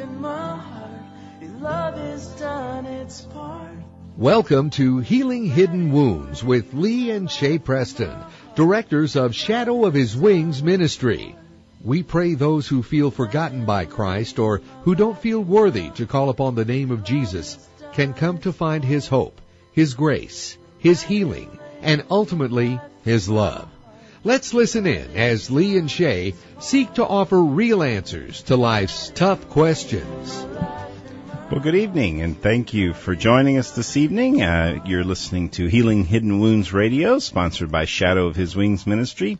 in my heart. Your love has done its part. Welcome to Healing Hidden Wounds with Lee and Shay Preston, directors of Shadow of His Wings Ministry. We pray those who feel forgotten by Christ or who don't feel worthy to call upon the name of Jesus can come to find His hope, His grace, His healing, and ultimately His love. Let's listen in as Lee and Shay seek to offer real answers to life's tough questions. Well, good evening, and thank you for joining us this evening. Uh, you're listening to Healing Hidden Wounds Radio, sponsored by Shadow of His Wings Ministry.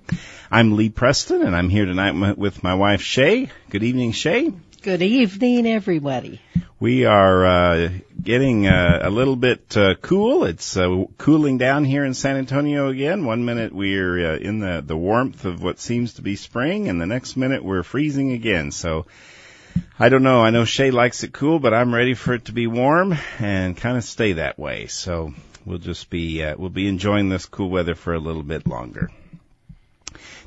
I'm Lee Preston, and I'm here tonight with my wife Shay. Good evening, Shay. Good evening, everybody. We are uh, getting uh, a little bit uh, cool. It's uh, cooling down here in San Antonio again. One minute we're uh, in the the warmth of what seems to be spring, and the next minute we're freezing again. So I don't know. I know Shay likes it cool, but I'm ready for it to be warm and kind of stay that way. So we'll just be uh, we'll be enjoying this cool weather for a little bit longer.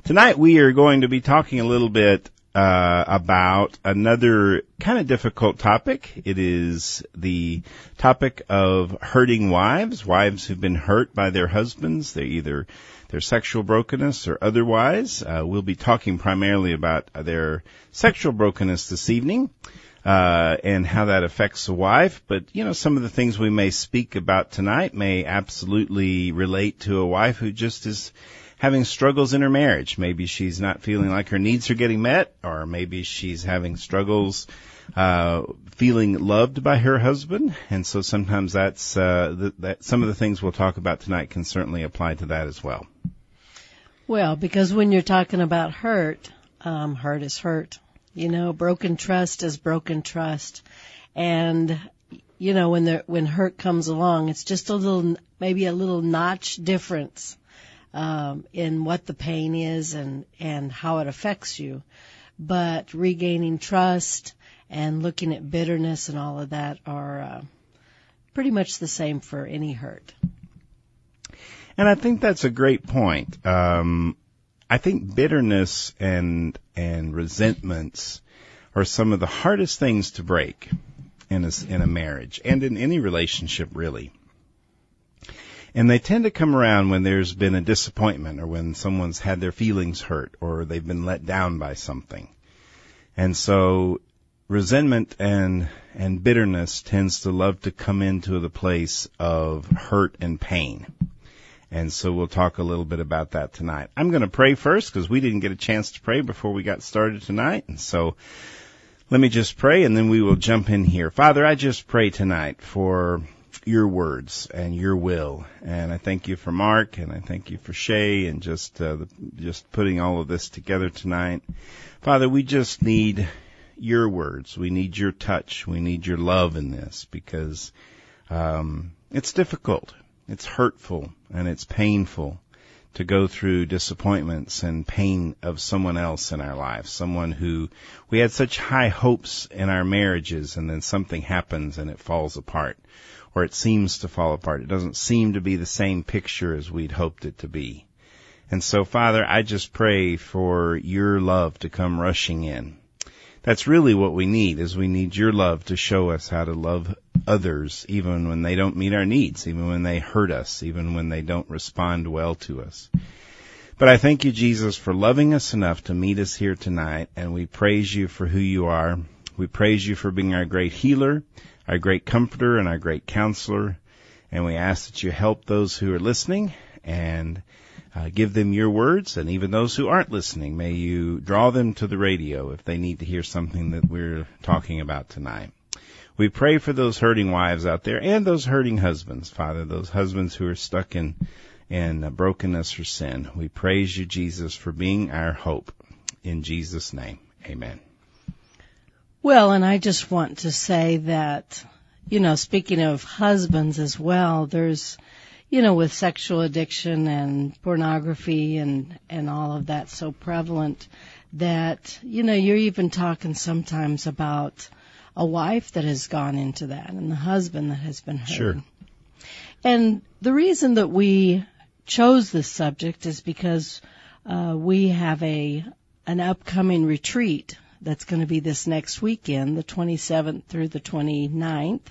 Tonight we are going to be talking a little bit uh, about another kind of difficult topic. It is the topic of hurting wives, wives who've been hurt by their husbands. They're either their sexual brokenness or otherwise. Uh, we'll be talking primarily about their sexual brokenness this evening. Uh, and how that affects a wife, but you know, some of the things we may speak about tonight may absolutely relate to a wife who just is having struggles in her marriage. Maybe she's not feeling like her needs are getting met, or maybe she's having struggles uh, feeling loved by her husband, and so sometimes that's uh, th- that some of the things we'll talk about tonight can certainly apply to that as well. Well, because when you're talking about hurt, um, hurt is hurt. You know, broken trust is broken trust, and you know when the when hurt comes along, it's just a little maybe a little notch difference um, in what the pain is and and how it affects you. But regaining trust and looking at bitterness and all of that are uh, pretty much the same for any hurt. And I think that's a great point. Um, I think bitterness and and resentments are some of the hardest things to break in a, in a marriage and in any relationship really. And they tend to come around when there's been a disappointment or when someone's had their feelings hurt or they've been let down by something. And so resentment and and bitterness tends to love to come into the place of hurt and pain. And so we'll talk a little bit about that tonight. I'm going to pray first because we didn't get a chance to pray before we got started tonight. And so let me just pray and then we will jump in here. Father, I just pray tonight for your words and your will. And I thank you for Mark and I thank you for Shay and just, uh, the, just putting all of this together tonight. Father, we just need your words. We need your touch. We need your love in this because, um, it's difficult. It's hurtful and it's painful to go through disappointments and pain of someone else in our life, someone who we had such high hopes in our marriages and then something happens and it falls apart or it seems to fall apart. It doesn't seem to be the same picture as we'd hoped it to be. And so Father, I just pray for your love to come rushing in that's really what we need is we need your love to show us how to love others even when they don't meet our needs, even when they hurt us, even when they don't respond well to us. But I thank you, Jesus, for loving us enough to meet us here tonight, and we praise you for who you are. We praise you for being our great healer, our great comforter, and our great counselor. And we ask that you help those who are listening and uh, give them your words, and even those who aren't listening, may you draw them to the radio if they need to hear something that we're talking about tonight. We pray for those hurting wives out there and those hurting husbands, Father, those husbands who are stuck in, in brokenness or sin. We praise you, Jesus, for being our hope. In Jesus' name, amen. Well, and I just want to say that, you know, speaking of husbands as well, there's, you know, with sexual addiction and pornography and, and all of that so prevalent that, you know, you're even talking sometimes about a wife that has gone into that and the husband that has been hurt. Sure. And the reason that we chose this subject is because uh, we have a an upcoming retreat that's going to be this next weekend, the 27th through the 29th.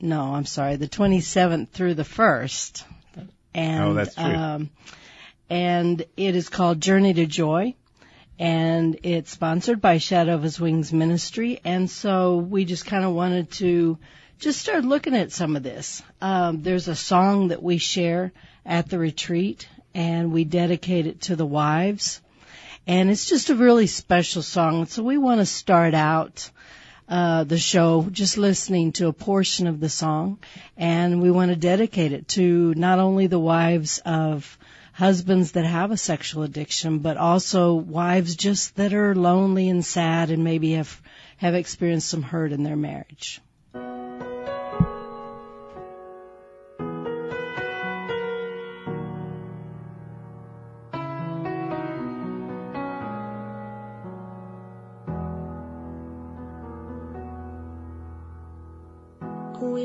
No, I'm sorry, the 27th through the 1st. And, Oh, that's true. Um, and it is called Journey to Joy. And it's sponsored by Shadow of His Wings Ministry. And so we just kind of wanted to just start looking at some of this. Um, there's a song that we share at the retreat and we dedicate it to the wives. And it's just a really special song. So we want to start out uh, the show just listening to a portion of the song, and we want to dedicate it to not only the wives of husbands that have a sexual addiction, but also wives just that are lonely and sad and maybe have have experienced some hurt in their marriage.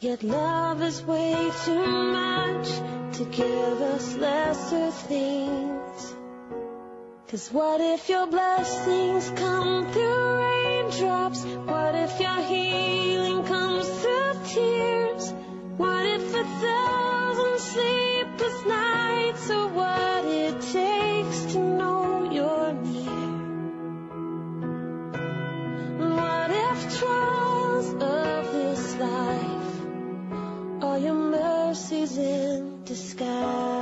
Yet love is way too much to give us lesser things. Cause what if your blessings come through raindrops? What if your healing comes through tears? In disguise?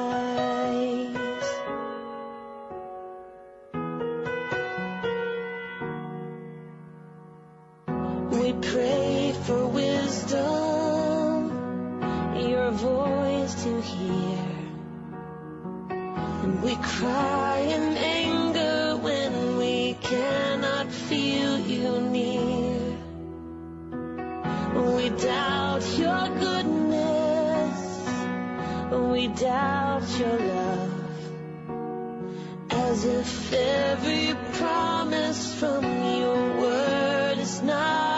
We pray for wisdom, your voice to hear. And we cry doubt your love. As if every promise from your word is not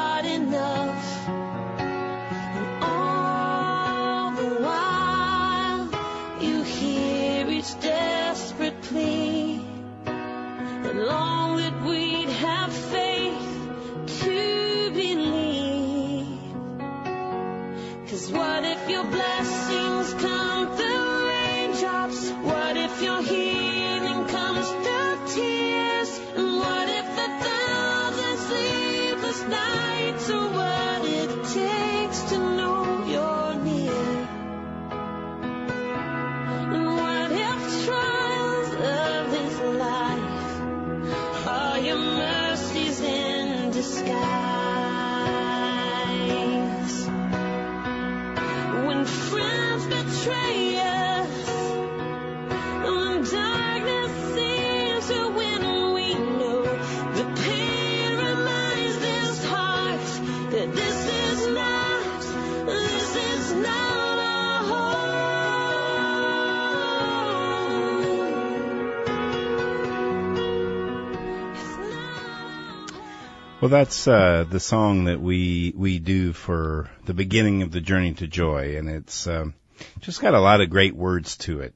that's uh, the song that we we do for the beginning of the journey to joy, and it's um, just got a lot of great words to it.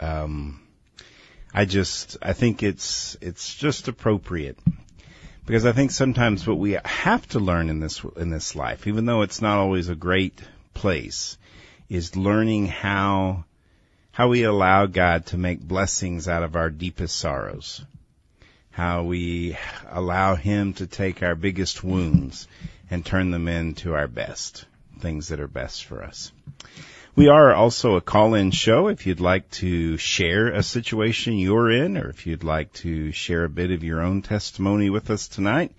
Um, I just I think it's it's just appropriate because I think sometimes what we have to learn in this in this life, even though it's not always a great place, is learning how how we allow God to make blessings out of our deepest sorrows how we allow Him to take our biggest wounds and turn them into our best, things that are best for us. We are also a call-in show. If you'd like to share a situation you're in, or if you'd like to share a bit of your own testimony with us tonight,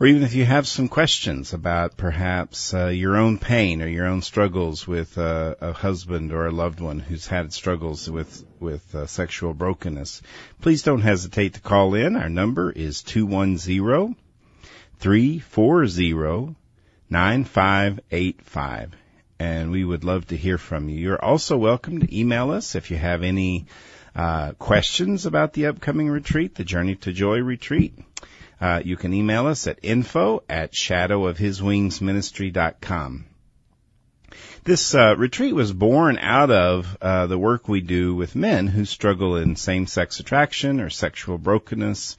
or even if you have some questions about perhaps uh, your own pain or your own struggles with uh, a husband or a loved one who's had struggles with with uh, sexual brokenness, please don't hesitate to call in. Our number is two one zero three four zero nine five eight five, and we would love to hear from you. You're also welcome to email us if you have any uh, questions about the upcoming retreat, the Journey to Joy retreat. Uh, you can email us at info at shadowofhiswingsministry.com. This uh, retreat was born out of uh, the work we do with men who struggle in same-sex attraction or sexual brokenness.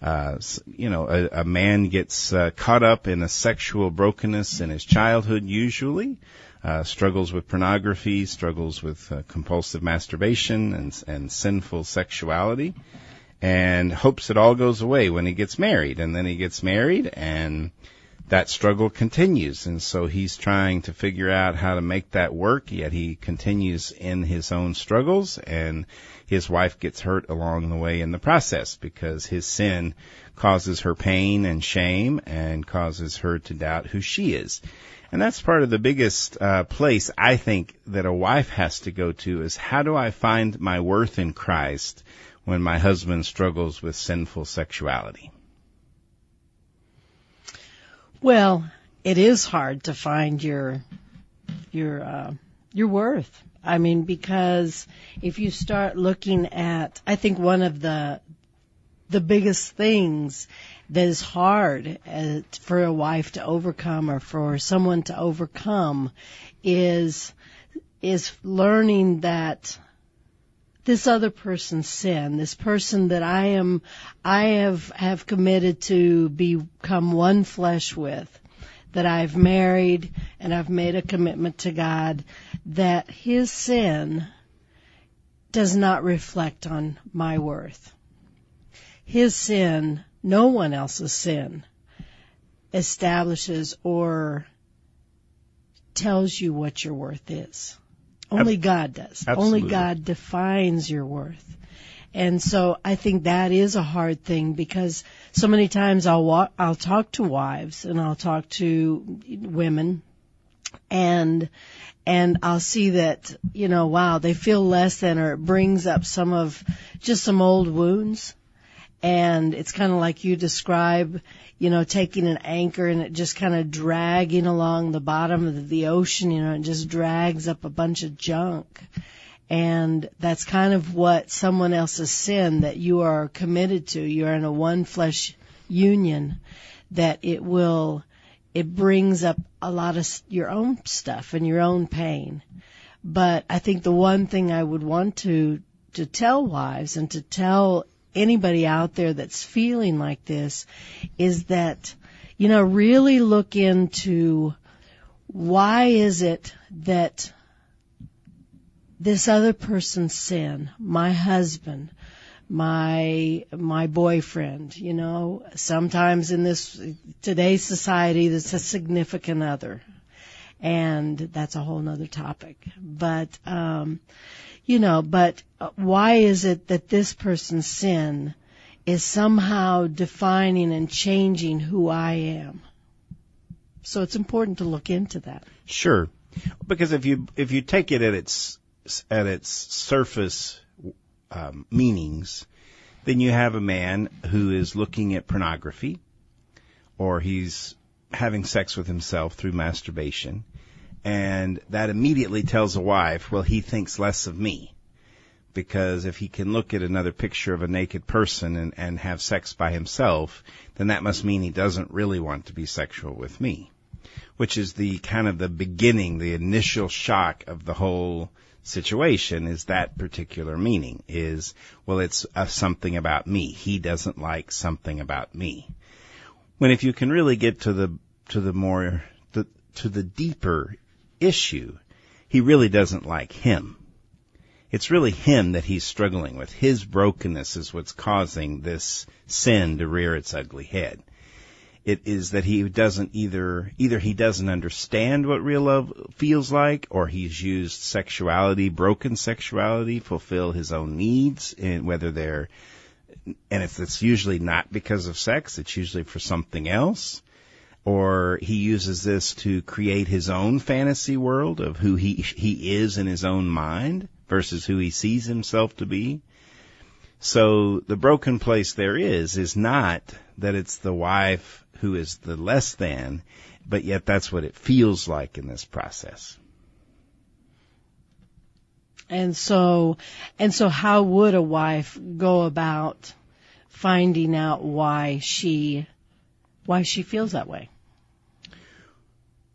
Uh, you know, a, a man gets uh, caught up in a sexual brokenness in his childhood, usually. Uh, struggles with pornography, struggles with uh, compulsive masturbation and, and sinful sexuality and hopes it all goes away when he gets married. And then he gets married and that struggle continues. And so he's trying to figure out how to make that work, yet he continues in his own struggles and his wife gets hurt along the way in the process because his sin causes her pain and shame and causes her to doubt who she is. And that's part of the biggest uh, place I think that a wife has to go to is how do I find my worth in Christ when my husband struggles with sinful sexuality? Well, it is hard to find your your uh, your worth. I mean, because if you start looking at, I think one of the the biggest things that is hard uh, for a wife to overcome or for someone to overcome is is learning that this other person's sin, this person that I am, I have, have committed to become one flesh with, that I've married and I've made a commitment to God, that his sin does not reflect on my worth. His sin, no one else's sin, establishes or tells you what your worth is. Only God does. Absolutely. Only God defines your worth. And so I think that is a hard thing because so many times I'll walk, I'll talk to wives and I'll talk to women and and I'll see that, you know, wow, they feel less than or it brings up some of just some old wounds. And it's kind of like you describe, you know, taking an anchor and it just kind of dragging along the bottom of the ocean, you know, it just drags up a bunch of junk. And that's kind of what someone else's sin that you are committed to. You're in a one flesh union that it will, it brings up a lot of your own stuff and your own pain. But I think the one thing I would want to, to tell wives and to tell anybody out there that's feeling like this is that, you know, really look into why is it that this other person's sin, my husband, my my boyfriend, you know, sometimes in this today's society that's a significant other. And that's a whole nother topic. But um you know, but uh, why is it that this person's sin is somehow defining and changing who I am? So it's important to look into that. Sure, because if you if you take it at its at its surface um, meanings, then you have a man who is looking at pornography, or he's having sex with himself through masturbation, and that immediately tells a wife, well, he thinks less of me. Because if he can look at another picture of a naked person and, and have sex by himself, then that must mean he doesn't really want to be sexual with me. Which is the kind of the beginning, the initial shock of the whole situation is that particular meaning is, well, it's uh, something about me. He doesn't like something about me. When if you can really get to the, to the more, the, to the deeper issue, he really doesn't like him. It's really him that he's struggling with. His brokenness is what's causing this sin to rear its ugly head. It is that he doesn't either, either he doesn't understand what real love feels like, or he's used sexuality, broken sexuality, fulfill his own needs, and whether they're and if it's usually not because of sex, it's usually for something else. Or he uses this to create his own fantasy world of who he, he is in his own mind versus who he sees himself to be. So the broken place there is, is not that it's the wife who is the less than, but yet that's what it feels like in this process. And so, and so how would a wife go about finding out why she, why she feels that way?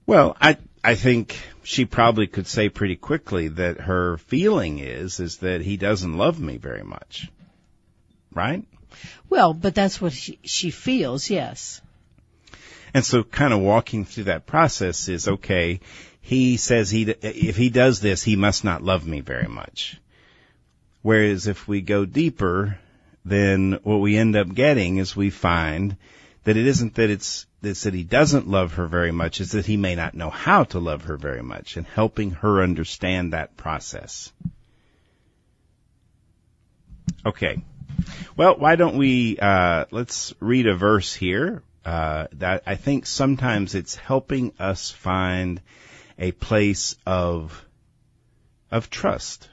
Well, I, I think she probably could say pretty quickly that her feeling is, is that he doesn't love me very much. Right? Well, but that's what she, she feels, yes. And so kind of walking through that process is okay, he says he, if he does this, he must not love me very much. Whereas if we go deeper, then what we end up getting is we find that it isn't that it's, it's that he doesn't love her very much, it's that he may not know how to love her very much and helping her understand that process. Okay. Well, why don't we, uh, let's read a verse here, uh, that I think sometimes it's helping us find a place of of trust.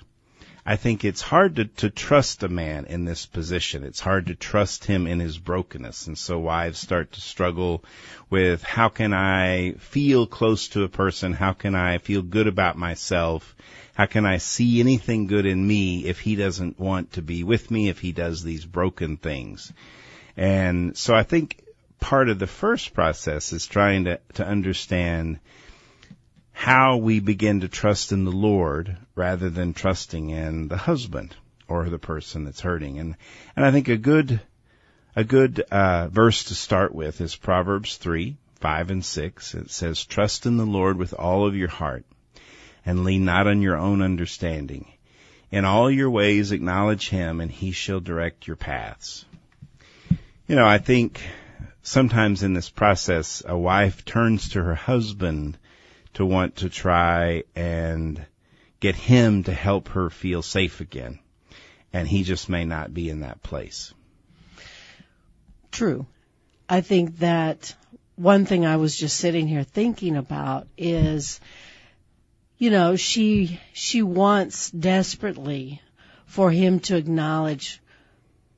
I think it's hard to, to trust a man in this position. It's hard to trust him in his brokenness. And so wives start to struggle with how can I feel close to a person? How can I feel good about myself? How can I see anything good in me if he doesn't want to be with me, if he does these broken things? And so I think part of the first process is trying to, to understand how we begin to trust in the Lord rather than trusting in the husband or the person that's hurting. And and I think a good a good uh, verse to start with is Proverbs three five and six. It says, "Trust in the Lord with all of your heart, and lean not on your own understanding. In all your ways acknowledge Him, and He shall direct your paths." You know, I think sometimes in this process, a wife turns to her husband to want to try and get him to help her feel safe again. And he just may not be in that place. True. I think that one thing I was just sitting here thinking about is, you know, she, she wants desperately for him to acknowledge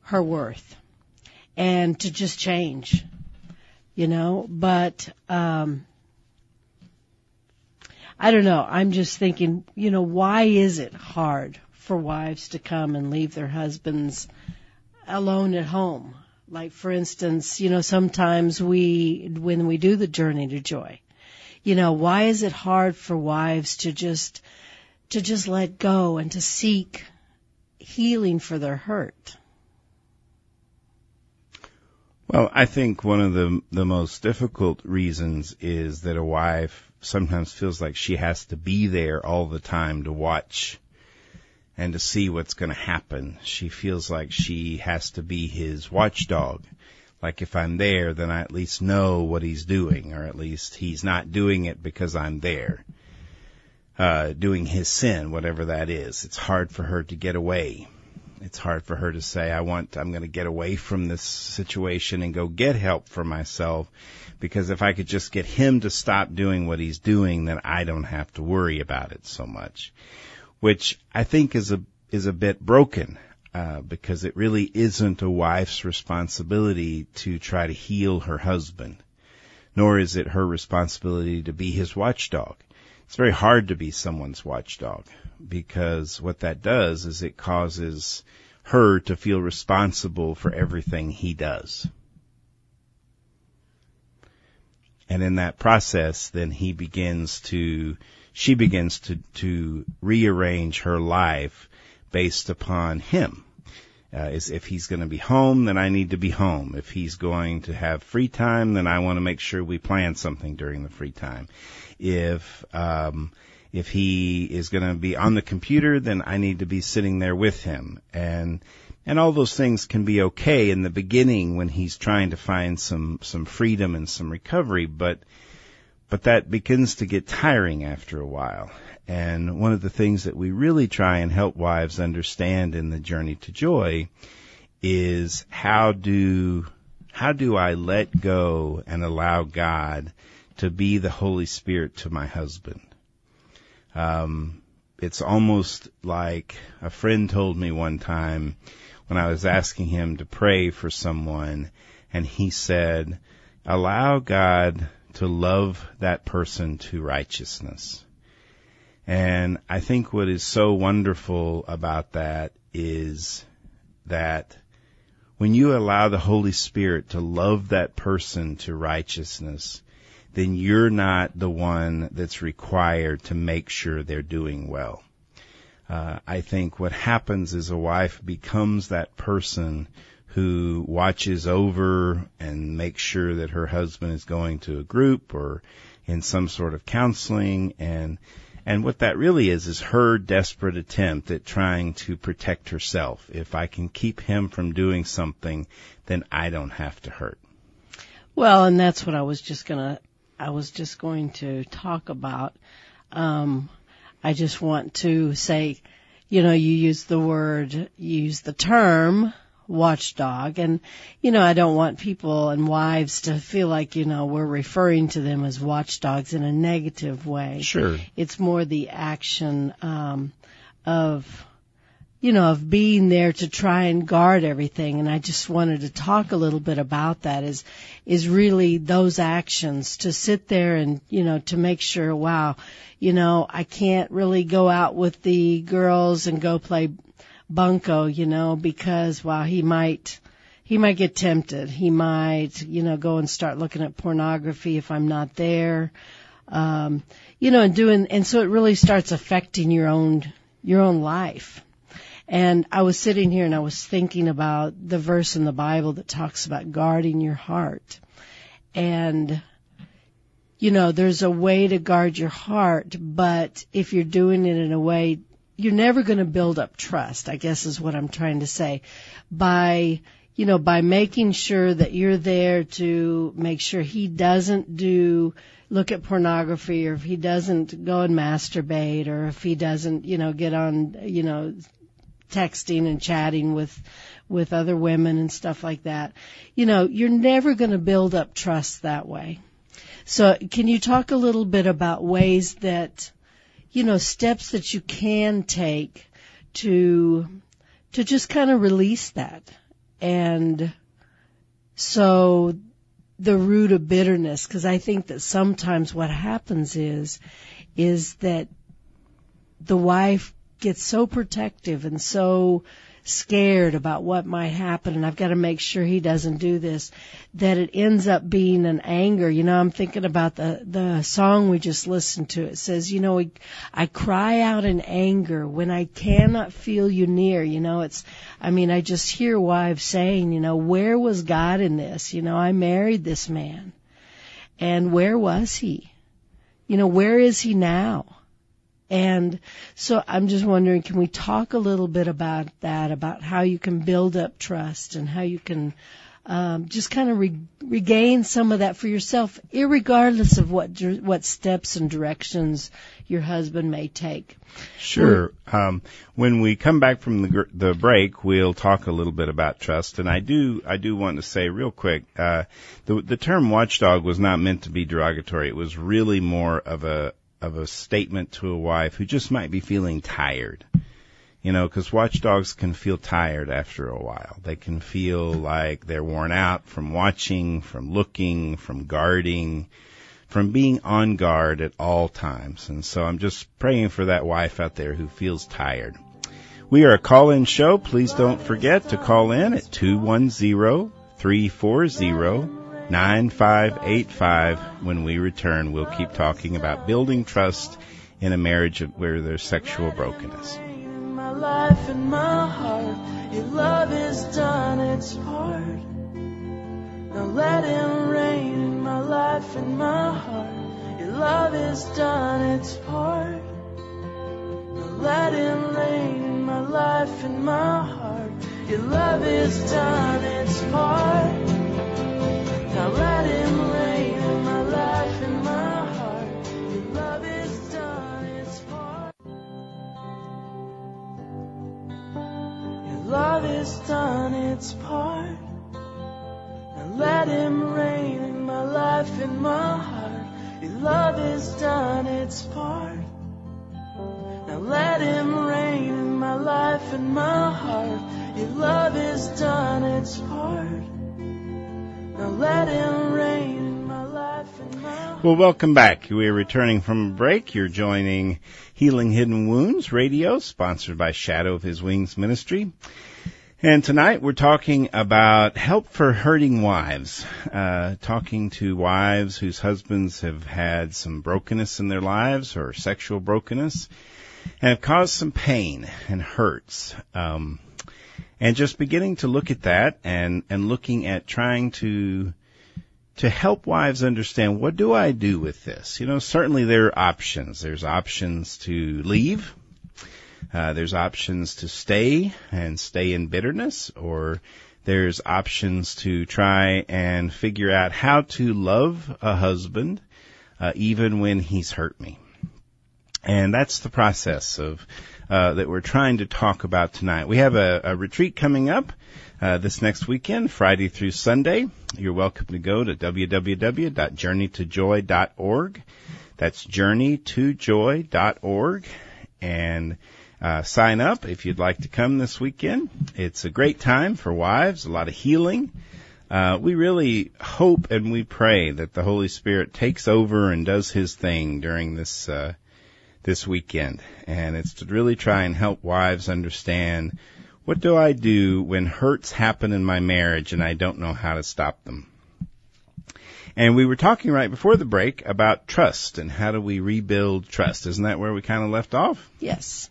her worth and to just change, you know, but, um, I don't know. I'm just thinking, you know, why is it hard for wives to come and leave their husbands alone at home? Like, for instance, you know, sometimes we, when we do the journey to joy, you know, why is it hard for wives to just, to just let go and to seek healing for their hurt? Well, I think one of the the most difficult reasons is that a wife sometimes feels like she has to be there all the time to watch and to see what's going to happen. She feels like she has to be his watchdog. Like if I'm there, then I at least know what he's doing, or at least he's not doing it because I'm there. Uh, doing his sin, whatever that is. It's hard for her to get away. It's hard for her to say, I want, I'm going to get away from this situation and go get help for myself because if I could just get him to stop doing what he's doing, then I don't have to worry about it so much. Which I think is a is a bit broken uh, because it really isn't a wife's responsibility to try to heal her husband, nor is it her responsibility to be his watchdog. It's very hard to be someone's watchdog because what that does is it causes her to feel responsible for everything he does. And in that process, then he begins to, she begins to, to rearrange her life based upon him. Uh, is if he's going to be home, then I need to be home. If he's going to have free time, then I want to make sure we plan something during the free time. If um, if he is going to be on the computer, then I need to be sitting there with him. And and all those things can be okay in the beginning when he's trying to find some some freedom and some recovery, but but that begins to get tiring after a while. And one of the things that we really try and help wives understand in the journey to joy is how do how do I let go and allow God to be the Holy Spirit to my husband? Um, it's almost like a friend told me one time when I was asking him to pray for someone, and he said, allow God to love that person to righteousness. And I think what is so wonderful about that is that when you allow the Holy Spirit to love that person to righteousness, then you're not the one that's required to make sure they're doing well. Uh, I think what happens is a wife becomes that person who watches over and makes sure that her husband is going to a group or in some sort of counseling and and what that really is is her desperate attempt at trying to protect herself. If I can keep him from doing something, then I don't have to hurt. Well, and that's what I was just gonna, I was just going to talk about. Um, I just want to say, you know, you use the word, you use the term watchdog and you know I don't want people and wives to feel like you know we're referring to them as watchdogs in a negative way. Sure. It's more the action um of you know of being there to try and guard everything and I just wanted to talk a little bit about that is is really those actions to sit there and you know to make sure wow you know I can't really go out with the girls and go play bunko, you know, because while he might he might get tempted. He might, you know, go and start looking at pornography if I'm not there. Um, you know, and doing and so it really starts affecting your own your own life. And I was sitting here and I was thinking about the verse in the Bible that talks about guarding your heart. And you know, there's a way to guard your heart, but if you're doing it in a way you're never going to build up trust, I guess is what I'm trying to say. By, you know, by making sure that you're there to make sure he doesn't do, look at pornography or if he doesn't go and masturbate or if he doesn't, you know, get on, you know, texting and chatting with, with other women and stuff like that. You know, you're never going to build up trust that way. So can you talk a little bit about ways that, you know, steps that you can take to, to just kind of release that. And so the root of bitterness, because I think that sometimes what happens is, is that the wife gets so protective and so scared about what might happen and I've got to make sure he doesn't do this that it ends up being an anger. You know I'm thinking about the the song we just listened to. It says you know I cry out in anger when I cannot feel you near. You know it's I mean I just hear wives saying you know where was God in this? You know I married this man. And where was he? You know where is he now and so I'm just wondering, can we talk a little bit about that, about how you can build up trust and how you can um, just kind of re- regain some of that for yourself, regardless of what what steps and directions your husband may take. Sure. Um, when we come back from the the break, we'll talk a little bit about trust, and I do I do want to say real quick, uh, the the term watchdog was not meant to be derogatory. It was really more of a of a statement to a wife who just might be feeling tired. You know, because watchdogs can feel tired after a while. They can feel like they're worn out from watching, from looking, from guarding, from being on guard at all times. And so I'm just praying for that wife out there who feels tired. We are a call-in show. Please don't forget to call in at 210 340 9585. When we return, we'll keep talking about building trust in a marriage where there's sexual brokenness. My life and my heart, your love done its part. Now let him reign in my life and my heart. Your love done its part. Now let him reign in my life and my heart. Your love done its part. Love has done its part. Now let Him reign in my life, in my heart. Your love has done its part. Now let Him reign in my life, in my heart. Your love has done its part. Well, welcome back. We are returning from a break. You're joining Healing Hidden Wounds Radio, sponsored by Shadow of His Wings Ministry. And tonight we're talking about help for hurting wives, uh, talking to wives whose husbands have had some brokenness in their lives or sexual brokenness and have caused some pain and hurts. Um, and just beginning to look at that and, and looking at trying to to help wives understand what do I do with this? You know, certainly there are options. There's options to leave. Uh, there's options to stay and stay in bitterness, or there's options to try and figure out how to love a husband uh, even when he's hurt me. And that's the process of uh, that we're trying to talk about tonight. We have a, a retreat coming up uh, this next weekend, Friday through Sunday. You're welcome to go to www.journeytojoy.org. That's journeytojoy.org and uh, sign up if you'd like to come this weekend. It's a great time for wives, a lot of healing. Uh, we really hope and we pray that the Holy Spirit takes over and does His thing during this uh, this weekend, and it's to really try and help wives understand what do I do when hurts happen in my marriage and I don't know how to stop them. And we were talking right before the break about trust and how do we rebuild trust. Isn't that where we kind of left off? Yes.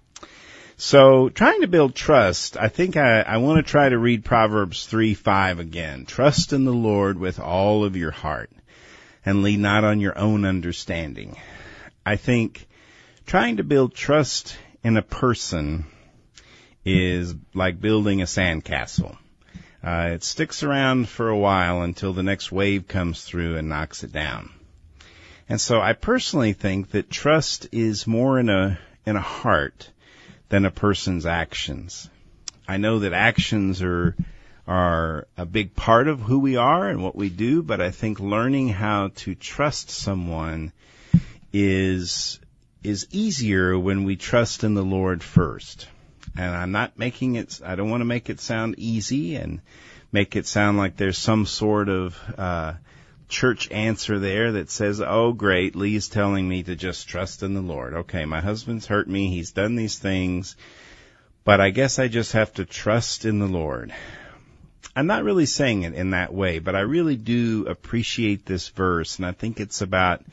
So trying to build trust, I think I, I want to try to read Proverbs 3, 5 again. Trust in the Lord with all of your heart and lean not on your own understanding. I think trying to build trust in a person is like building a sandcastle. Uh, it sticks around for a while until the next wave comes through and knocks it down. And so I personally think that trust is more in a in a heart than a person's actions. I know that actions are are a big part of who we are and what we do, but I think learning how to trust someone is is easier when we trust in the Lord first. And I'm not making it I don't want to make it sound easy and make it sound like there's some sort of uh church answer there that says, "Oh great, Lee's telling me to just trust in the Lord. Okay, my husband's hurt me, he's done these things, but I guess I just have to trust in the Lord." I'm not really saying it in that way, but I really do appreciate this verse, and I think it's about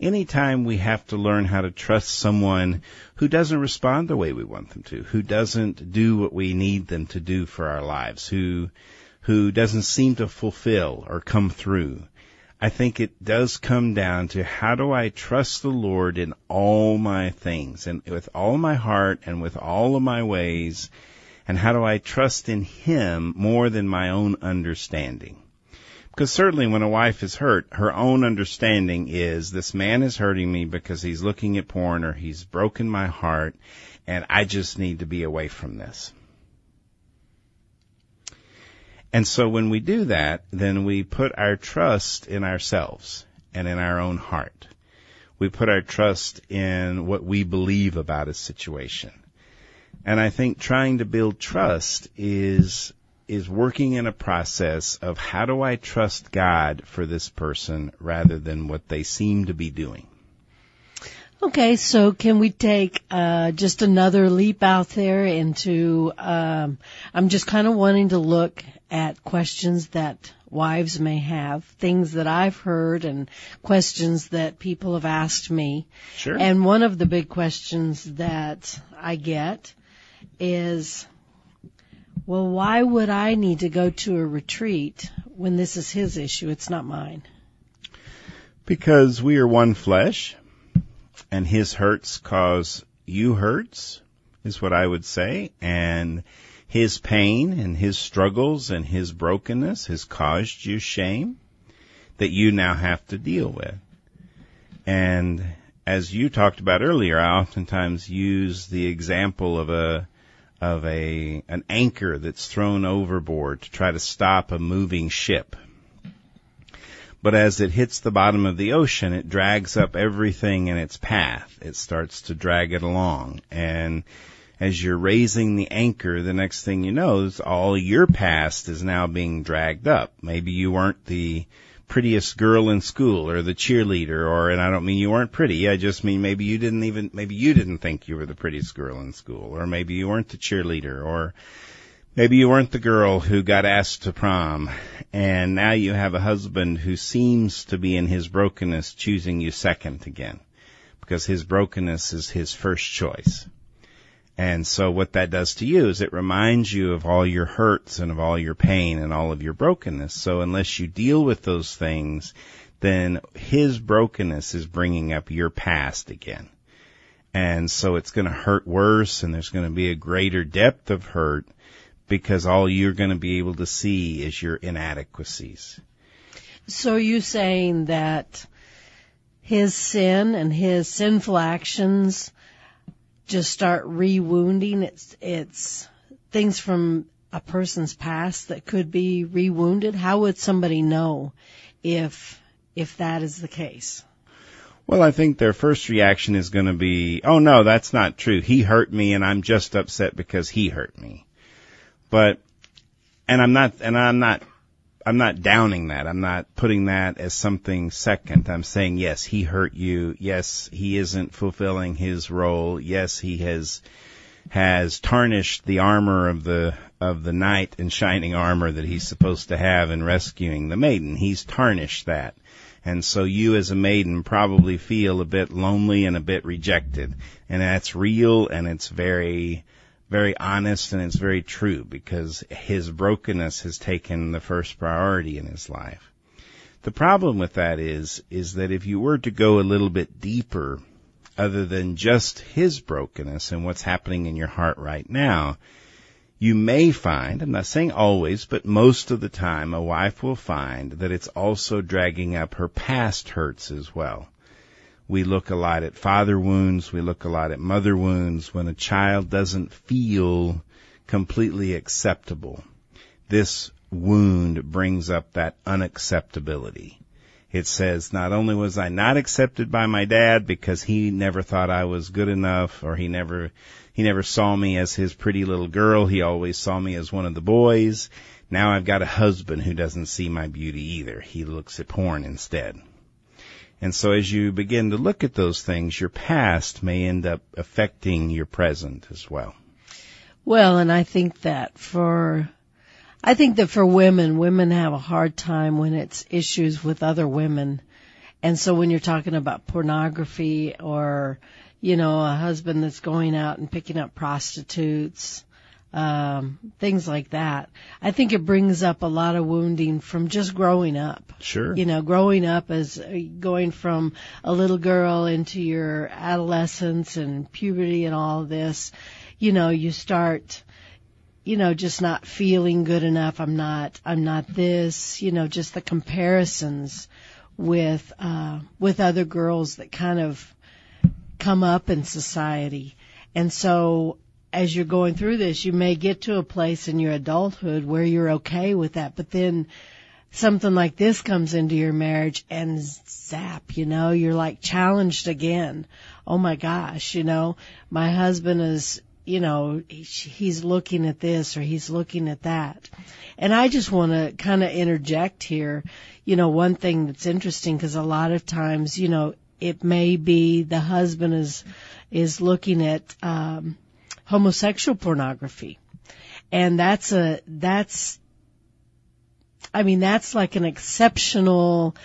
anytime we have to learn how to trust someone who doesn't respond the way we want them to, who doesn't do what we need them to do for our lives, who who doesn't seem to fulfill or come through. I think it does come down to how do I trust the Lord in all my things and with all my heart and with all of my ways and how do I trust in Him more than my own understanding? Because certainly when a wife is hurt, her own understanding is this man is hurting me because he's looking at porn or he's broken my heart and I just need to be away from this. And so when we do that, then we put our trust in ourselves and in our own heart. We put our trust in what we believe about a situation. And I think trying to build trust is is working in a process of how do I trust God for this person rather than what they seem to be doing. Okay, so can we take uh, just another leap out there into? Um, I'm just kind of wanting to look at questions that wives may have, things that I've heard, and questions that people have asked me. Sure. And one of the big questions that I get is, well, why would I need to go to a retreat when this is his issue? It's not mine. Because we are one flesh, and his hurts cause you hurts, is what I would say, and his pain and his struggles and his brokenness has caused you shame that you now have to deal with. And as you talked about earlier, I oftentimes use the example of a of a an anchor that's thrown overboard to try to stop a moving ship. But as it hits the bottom of the ocean, it drags up everything in its path. It starts to drag it along. And as you're raising the anchor, the next thing you know is all your past is now being dragged up. Maybe you weren't the prettiest girl in school or the cheerleader or and I don't mean you weren't pretty, I just mean maybe you didn't even maybe you didn't think you were the prettiest girl in school or maybe you weren't the cheerleader or maybe you weren't the girl who got asked to prom and now you have a husband who seems to be in his brokenness choosing you second again because his brokenness is his first choice. And so what that does to you is it reminds you of all your hurts and of all your pain and all of your brokenness. So unless you deal with those things, then his brokenness is bringing up your past again. And so it's going to hurt worse and there's going to be a greater depth of hurt because all you're going to be able to see is your inadequacies. So you saying that his sin and his sinful actions just start rewounding? It's it's things from a person's past that could be rewounded. How would somebody know if if that is the case? Well, I think their first reaction is going to be, oh no, that's not true. He hurt me and I'm just upset because he hurt me. But, and I'm not, and I'm not, I'm not downing that. I'm not putting that as something second. I'm saying, yes, he hurt you. Yes, he isn't fulfilling his role. Yes, he has, has tarnished the armor of the, of the knight in shining armor that he's supposed to have in rescuing the maiden. He's tarnished that. And so you as a maiden probably feel a bit lonely and a bit rejected. And that's real and it's very, very honest and it's very true because his brokenness has taken the first priority in his life. The problem with that is, is that if you were to go a little bit deeper, other than just his brokenness and what's happening in your heart right now, you may find, I'm not saying always, but most of the time, a wife will find that it's also dragging up her past hurts as well. We look a lot at father wounds, we look a lot at mother wounds when a child doesn't feel completely acceptable. This wound brings up that unacceptability. It says, not only was I not accepted by my dad because he never thought I was good enough or he never he never saw me as his pretty little girl. He always saw me as one of the boys. Now I've got a husband who doesn't see my beauty either. He looks at porn instead. And so as you begin to look at those things, your past may end up affecting your present as well. Well, and I think that for I think that for women, women have a hard time when it's issues with other women. And so when you're talking about pornography or you know, a husband that's going out and picking up prostitutes, um, things like that. I think it brings up a lot of wounding from just growing up. Sure. You know, growing up as uh, going from a little girl into your adolescence and puberty and all this, you know, you start, you know, just not feeling good enough. I'm not, I'm not this, you know, just the comparisons with, uh, with other girls that kind of, come up in society. And so as you're going through this, you may get to a place in your adulthood where you're okay with that, but then something like this comes into your marriage and zap, you know, you're like challenged again. Oh my gosh, you know, my husband is, you know, he's looking at this or he's looking at that. And I just want to kind of interject here, you know, one thing that's interesting because a lot of times, you know, it may be the husband is is looking at um, homosexual pornography, and that's a that's I mean that's like an exceptional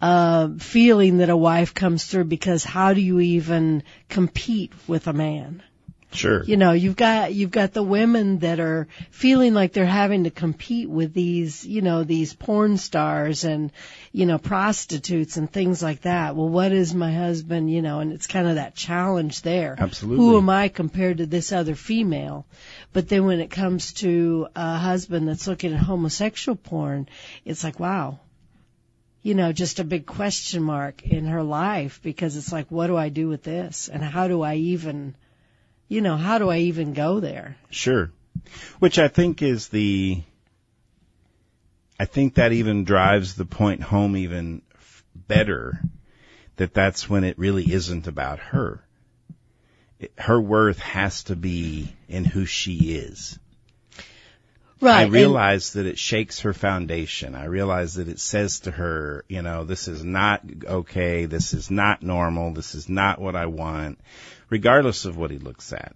uh, feeling that a wife comes through because how do you even compete with a man? Sure. You know, you've got you've got the women that are feeling like they're having to compete with these, you know, these porn stars and you know, prostitutes and things like that. Well, what is my husband, you know, and it's kind of that challenge there. Absolutely. Who am I compared to this other female? But then when it comes to a husband that's looking at homosexual porn, it's like, wow, you know, just a big question mark in her life because it's like, what do I do with this? And how do I even, you know, how do I even go there? Sure. Which I think is the, I think that even drives the point home even better that that's when it really isn't about her. It, her worth has to be in who she is. Right. I and- realize that it shakes her foundation. I realize that it says to her, you know, this is not okay. This is not normal. This is not what I want, regardless of what he looks at.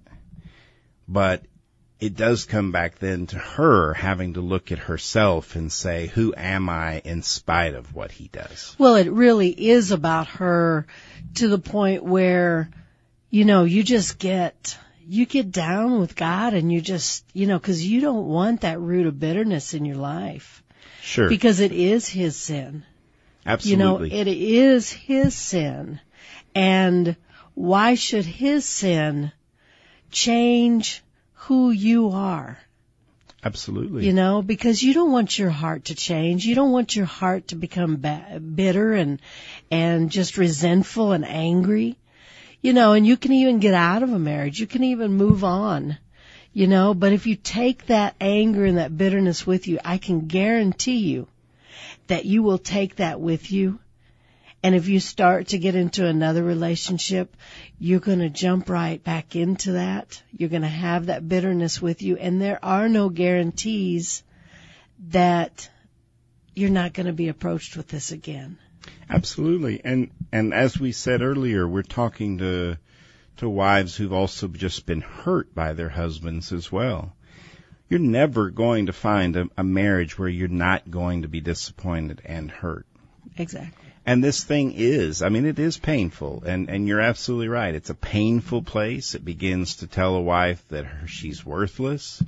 But it does come back then to her having to look at herself and say, who am I in spite of what he does? Well, it really is about her to the point where, you know, you just get, you get down with God and you just, you know, cause you don't want that root of bitterness in your life Sure. because it is His sin. Absolutely. You know, it is His sin. And why should His sin change who you are? Absolutely. You know, because you don't want your heart to change. You don't want your heart to become ba- bitter and and just resentful and angry. You know, and you can even get out of a marriage. You can even move on. You know, but if you take that anger and that bitterness with you, I can guarantee you that you will take that with you. And if you start to get into another relationship, you're going to jump right back into that. You're going to have that bitterness with you. And there are no guarantees that you're not going to be approached with this again. Absolutely. And and as we said earlier, we're talking to to wives who've also just been hurt by their husbands as well. You're never going to find a, a marriage where you're not going to be disappointed and hurt. Exactly. And this thing is, I mean, it is painful, and and you're absolutely right. It's a painful place. It begins to tell a wife that her, she's worthless.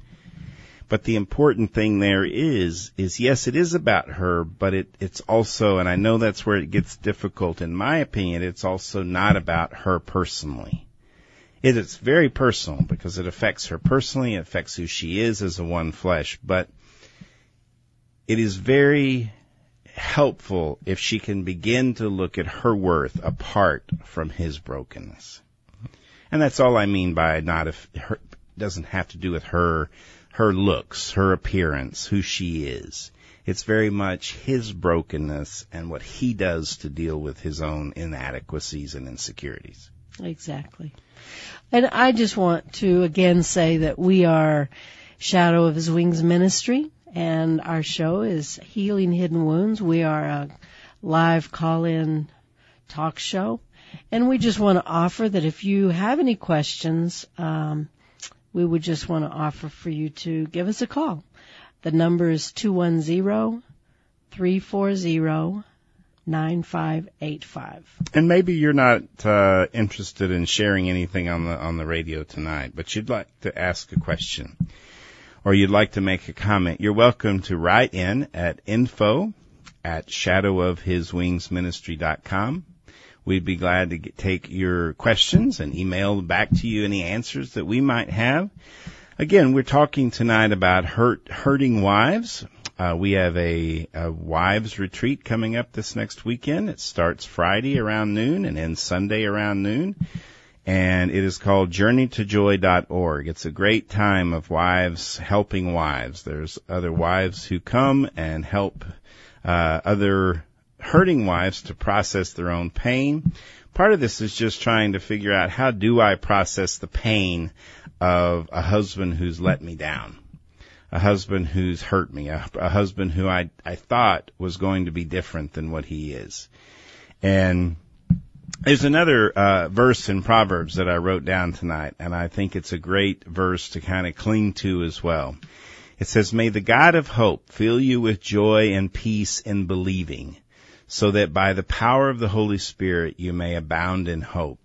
But the important thing there is, is yes, it is about her, but it, it's also, and I know that's where it gets difficult in my opinion, it's also not about her personally. It is very personal because it affects her personally, it affects who she is as a one flesh, but it is very helpful if she can begin to look at her worth apart from his brokenness. And that's all I mean by not if her, doesn't have to do with her her looks, her appearance, who she is. It's very much his brokenness and what he does to deal with his own inadequacies and insecurities. Exactly. And I just want to again say that we are Shadow of His Wings Ministry and our show is Healing Hidden Wounds. We are a live call-in talk show and we just want to offer that if you have any questions, um, we would just want to offer for you to give us a call. The number is 210-340-9585. And maybe you're not uh, interested in sharing anything on the on the radio tonight, but you'd like to ask a question or you'd like to make a comment. You're welcome to write in at info at shadowofhiswingsministry.com. We'd be glad to get, take your questions and email back to you any answers that we might have. Again, we're talking tonight about hurt, hurting wives. Uh, we have a, a wives retreat coming up this next weekend. It starts Friday around noon and ends Sunday around noon. And it is called journeytojoy.org. It's a great time of wives helping wives. There's other wives who come and help uh, other hurting wives to process their own pain. Part of this is just trying to figure out how do I process the pain of a husband who's let me down, a husband who's hurt me, a, a husband who I, I thought was going to be different than what he is. And there's another uh, verse in Proverbs that I wrote down tonight, and I think it's a great verse to kind of cling to as well. It says, May the God of hope fill you with joy and peace in believing, so that by the power of the Holy Spirit you may abound in hope.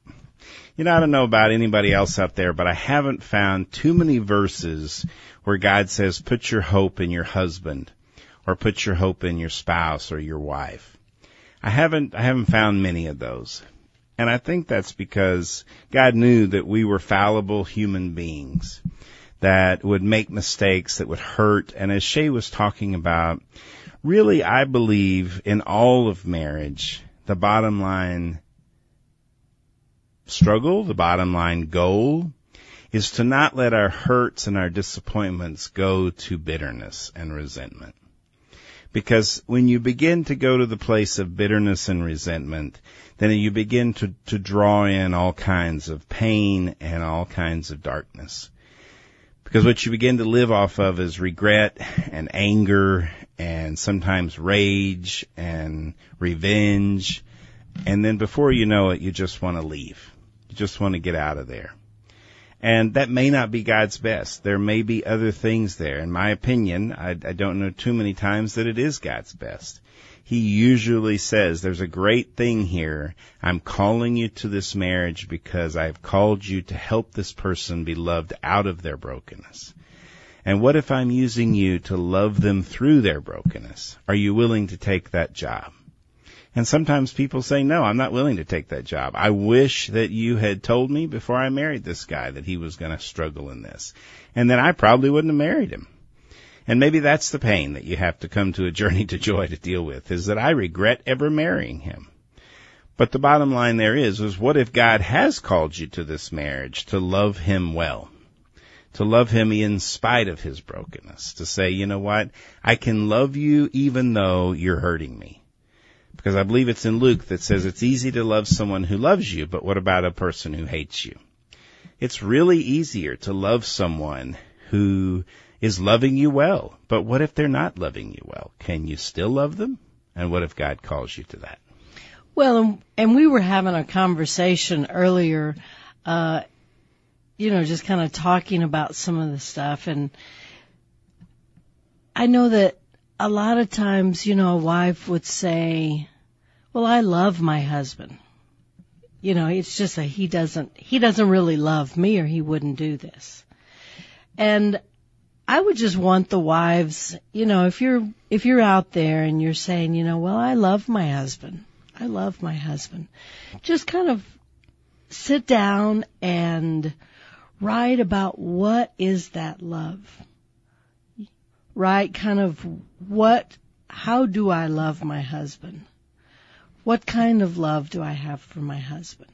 You know, I don't know about anybody else out there, but I haven't found too many verses where God says, put your hope in your husband, or put your hope in your spouse or your wife. I haven't, I haven't found many of those. And I think that's because God knew that we were fallible human beings that would make mistakes that would hurt. And as Shay was talking about, really, I believe in all of marriage, the bottom line struggle, the bottom line goal is to not let our hurts and our disappointments go to bitterness and resentment. Because when you begin to go to the place of bitterness and resentment, then you begin to, to draw in all kinds of pain and all kinds of darkness. Because what you begin to live off of is regret and anger and sometimes rage and revenge. And then before you know it, you just want to leave. You just want to get out of there. And that may not be God's best. There may be other things there. In my opinion, I, I don't know too many times that it is God's best. He usually says, there's a great thing here. I'm calling you to this marriage because I've called you to help this person be loved out of their brokenness. And what if I'm using you to love them through their brokenness? Are you willing to take that job? And sometimes people say, no, I'm not willing to take that job. I wish that you had told me before I married this guy that he was going to struggle in this. And then I probably wouldn't have married him. And maybe that's the pain that you have to come to a journey to joy to deal with is that I regret ever marrying him. But the bottom line there is, is what if God has called you to this marriage to love him well? To love him in spite of his brokenness. To say, you know what? I can love you even though you're hurting me because I believe it's in Luke that says it's easy to love someone who loves you, but what about a person who hates you? It's really easier to love someone who is loving you well, but what if they're not loving you well? Can you still love them? And what if God calls you to that? Well, and we were having a conversation earlier, uh, you know, just kind of talking about some of the stuff and I know that a lot of times, you know, a wife would say, well, I love my husband. You know, it's just that he doesn't, he doesn't really love me or he wouldn't do this. And I would just want the wives, you know, if you're, if you're out there and you're saying, you know, well, I love my husband. I love my husband. Just kind of sit down and write about what is that love. Write kind of what, how do I love my husband? What kind of love do I have for my husband?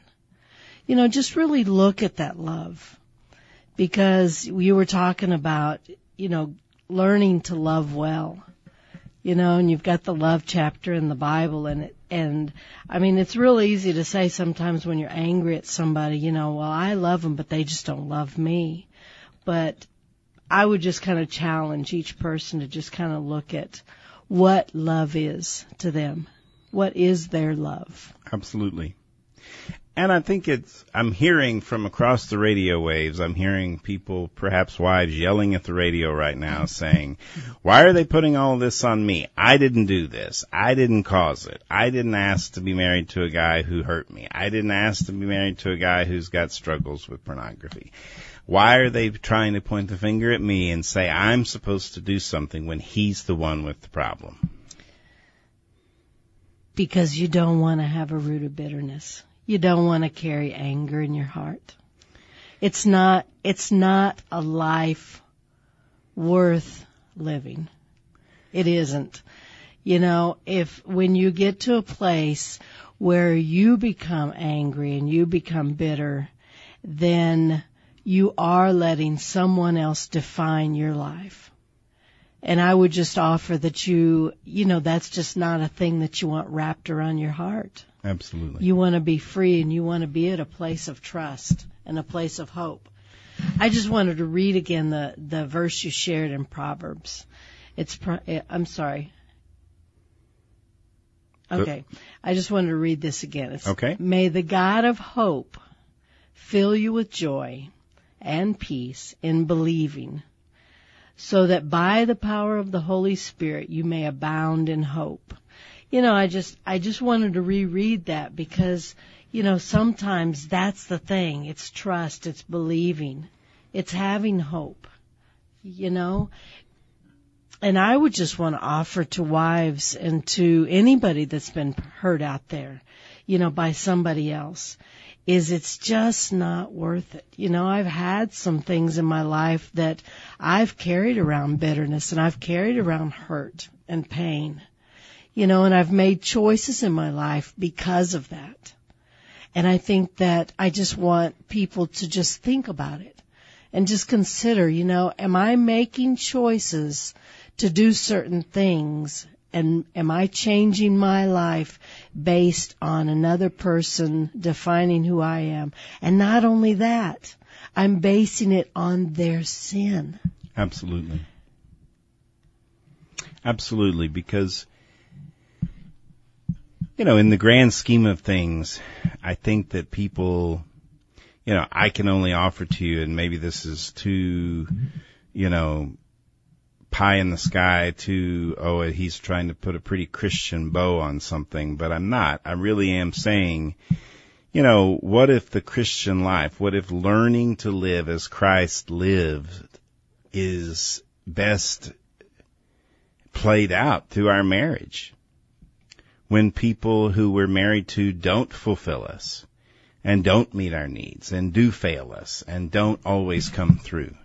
You know, just really look at that love. Because you were talking about, you know, learning to love well. You know, and you've got the love chapter in the Bible and it, and I mean, it's real easy to say sometimes when you're angry at somebody, you know, well, I love them, but they just don't love me. But I would just kind of challenge each person to just kind of look at what love is to them what is their love? Absolutely. And I think it's, I'm hearing from across the radio waves, I'm hearing people, perhaps wives, yelling at the radio right now mm-hmm. saying, why are they putting all this on me? I didn't do this. I didn't cause it. I didn't ask to be married to a guy who hurt me. I didn't ask to be married to a guy who's got struggles with pornography. Why are they trying to point the finger at me and say I'm supposed to do something when he's the one with the problem? because you don't want to have a root of bitterness. You don't want to carry anger in your heart. It's not, it's not a life worth living. It isn't. You know, if when you get to a place where you become angry and you become bitter, then you are letting someone else define your life. And I would just offer that you, you know, that's just not a thing that you want wrapped around your heart. Absolutely. You want to be free and you want to be at a place of trust and a place of hope. I just wanted to read again the, the verse you shared in Proverbs. It's, eh, I'm sorry. Okay. I just wanted to read this again. It's, okay. May the God of hope fill you with joy and peace in believing so that by the power of the Holy Spirit you may abound in hope. You know, I just, I just wanted to reread that because, you know, sometimes that's the thing. It's trust, it's believing, it's having hope, you know. And I would just want to offer to wives and to anybody that's been hurt out there, you know, by somebody else is it's just not worth it. You know, I've had some things in my life that I've carried around bitterness and I've carried around hurt and pain. You know, and I've made choices in my life because of that. And I think that I just want people to just think about it. and just consider, you know, am I making choices to do certain things and am I changing my life based on another person defining who I am? And not only that, I'm basing it on their sin. Absolutely. Absolutely, because, you know, in the grand scheme of things, I think that people, you know, I can only offer to you, and maybe this is too, you know, pie in the sky to, oh, he's trying to put a pretty Christian bow on something, but I'm not. I really am saying, you know, what if the Christian life, what if learning to live as Christ lived is best played out through our marriage? When people who we're married to don't fulfill us and don't meet our needs and do fail us and don't always come through.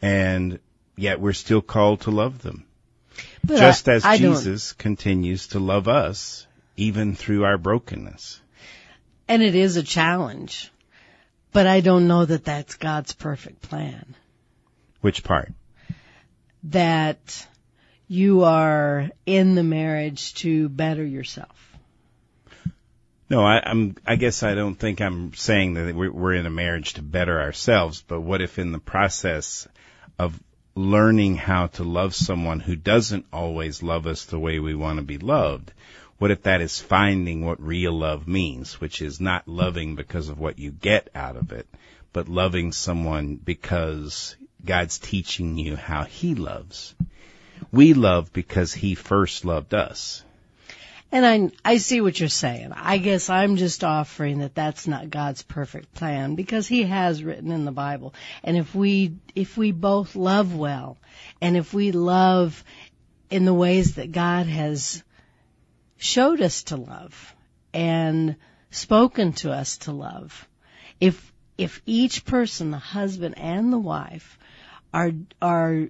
And yet we're still called to love them. But Just I- as I don't- Jesus continues to love us even through our brokenness. And it is a challenge. But I don't know that that's God's perfect plan. Which part? That you are in the marriage to better yourself. No, I, I'm. I guess I don't think I'm saying that we're, we're in a marriage to better ourselves. But what if, in the process of learning how to love someone who doesn't always love us the way we want to be loved, what if that is finding what real love means, which is not loving because of what you get out of it, but loving someone because God's teaching you how He loves. We love because He first loved us. And I, I see what you're saying. I guess I'm just offering that that's not God's perfect plan because He has written in the Bible. And if we, if we both love well, and if we love in the ways that God has showed us to love and spoken to us to love, if, if each person, the husband and the wife, are, are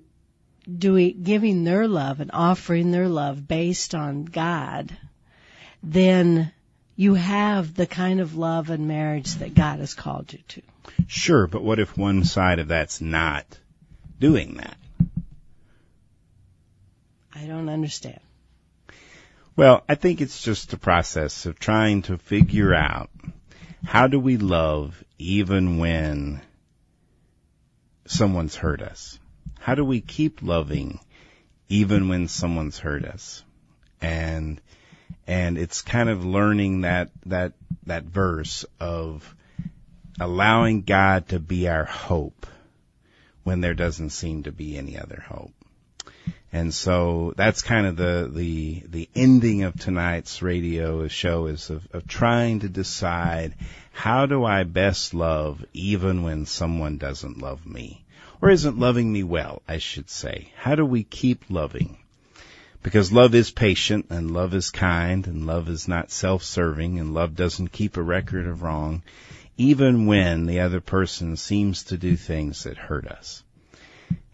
doing, giving their love and offering their love based on God, then you have the kind of love and marriage that God has called you to. Sure, but what if one side of that's not doing that? I don't understand. Well, I think it's just a process of trying to figure out how do we love even when someone's hurt us? How do we keep loving even when someone's hurt us? And and it's kind of learning that that that verse of allowing God to be our hope when there doesn't seem to be any other hope. And so that's kind of the, the, the ending of tonight's radio show is of, of trying to decide how do I best love even when someone doesn't love me? Or isn't loving me well, I should say. How do we keep loving? Because love is patient and love is kind and love is not self-serving and love doesn't keep a record of wrong, even when the other person seems to do things that hurt us.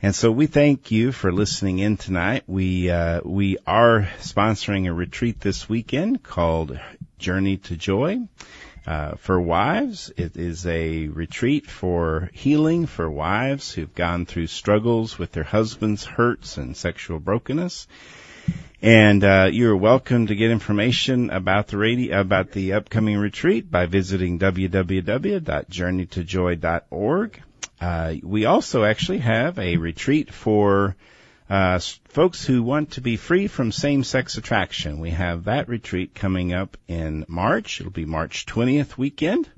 And so we thank you for listening in tonight. We uh, we are sponsoring a retreat this weekend called Journey to Joy uh, for wives. It is a retreat for healing for wives who've gone through struggles with their husbands' hurts and sexual brokenness. And uh, you're welcome to get information about the radio, about the upcoming retreat by visiting www.journeytojoy.org. Uh, we also actually have a retreat for uh, folks who want to be free from same-sex attraction. We have that retreat coming up in March. It'll be March 20th weekend.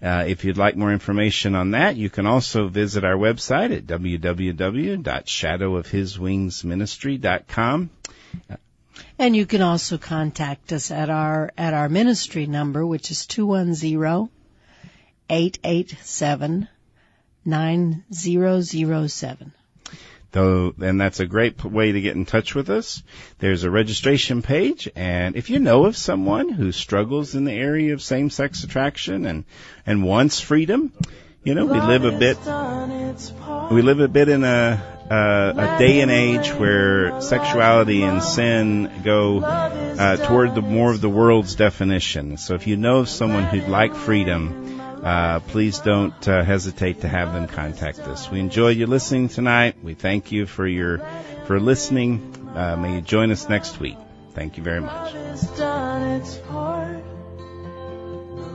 Uh, if you'd like more information on that, you can also visit our website at www.shadowofhiswingsministry.com. And you can also contact us at our, at our ministry number, which is 210-887-9007. Though, and that's a great p- way to get in touch with us. There's a registration page, and if you know of someone who struggles in the area of same-sex attraction and and wants freedom, you know, we live a bit we live a bit in a uh, a day and age where sexuality and sin go uh, toward the more of the world's definition. So if you know of someone who'd like freedom, uh, please don't uh, hesitate to have them contact us. We enjoy you listening tonight. We thank you for your for listening. Uh, may you join us next week. Thank you very much. Love is done its part.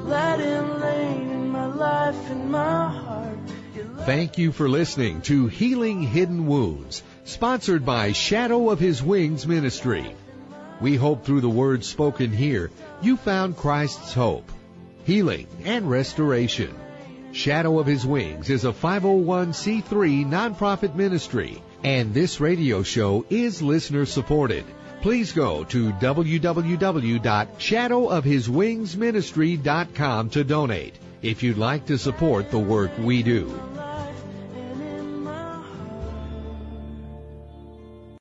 Let him reign in my life and my heart. Your love Thank you for listening to Healing Hidden Wounds, sponsored by Shadow of His Wings Ministry. We hope through the words spoken here, you found Christ's hope, healing, and restoration. Shadow of His Wings is a 501c3 nonprofit ministry, and this radio show is listener supported. Please go to www.shadowofhiswingsministry.com to donate if you'd like to support the work we do.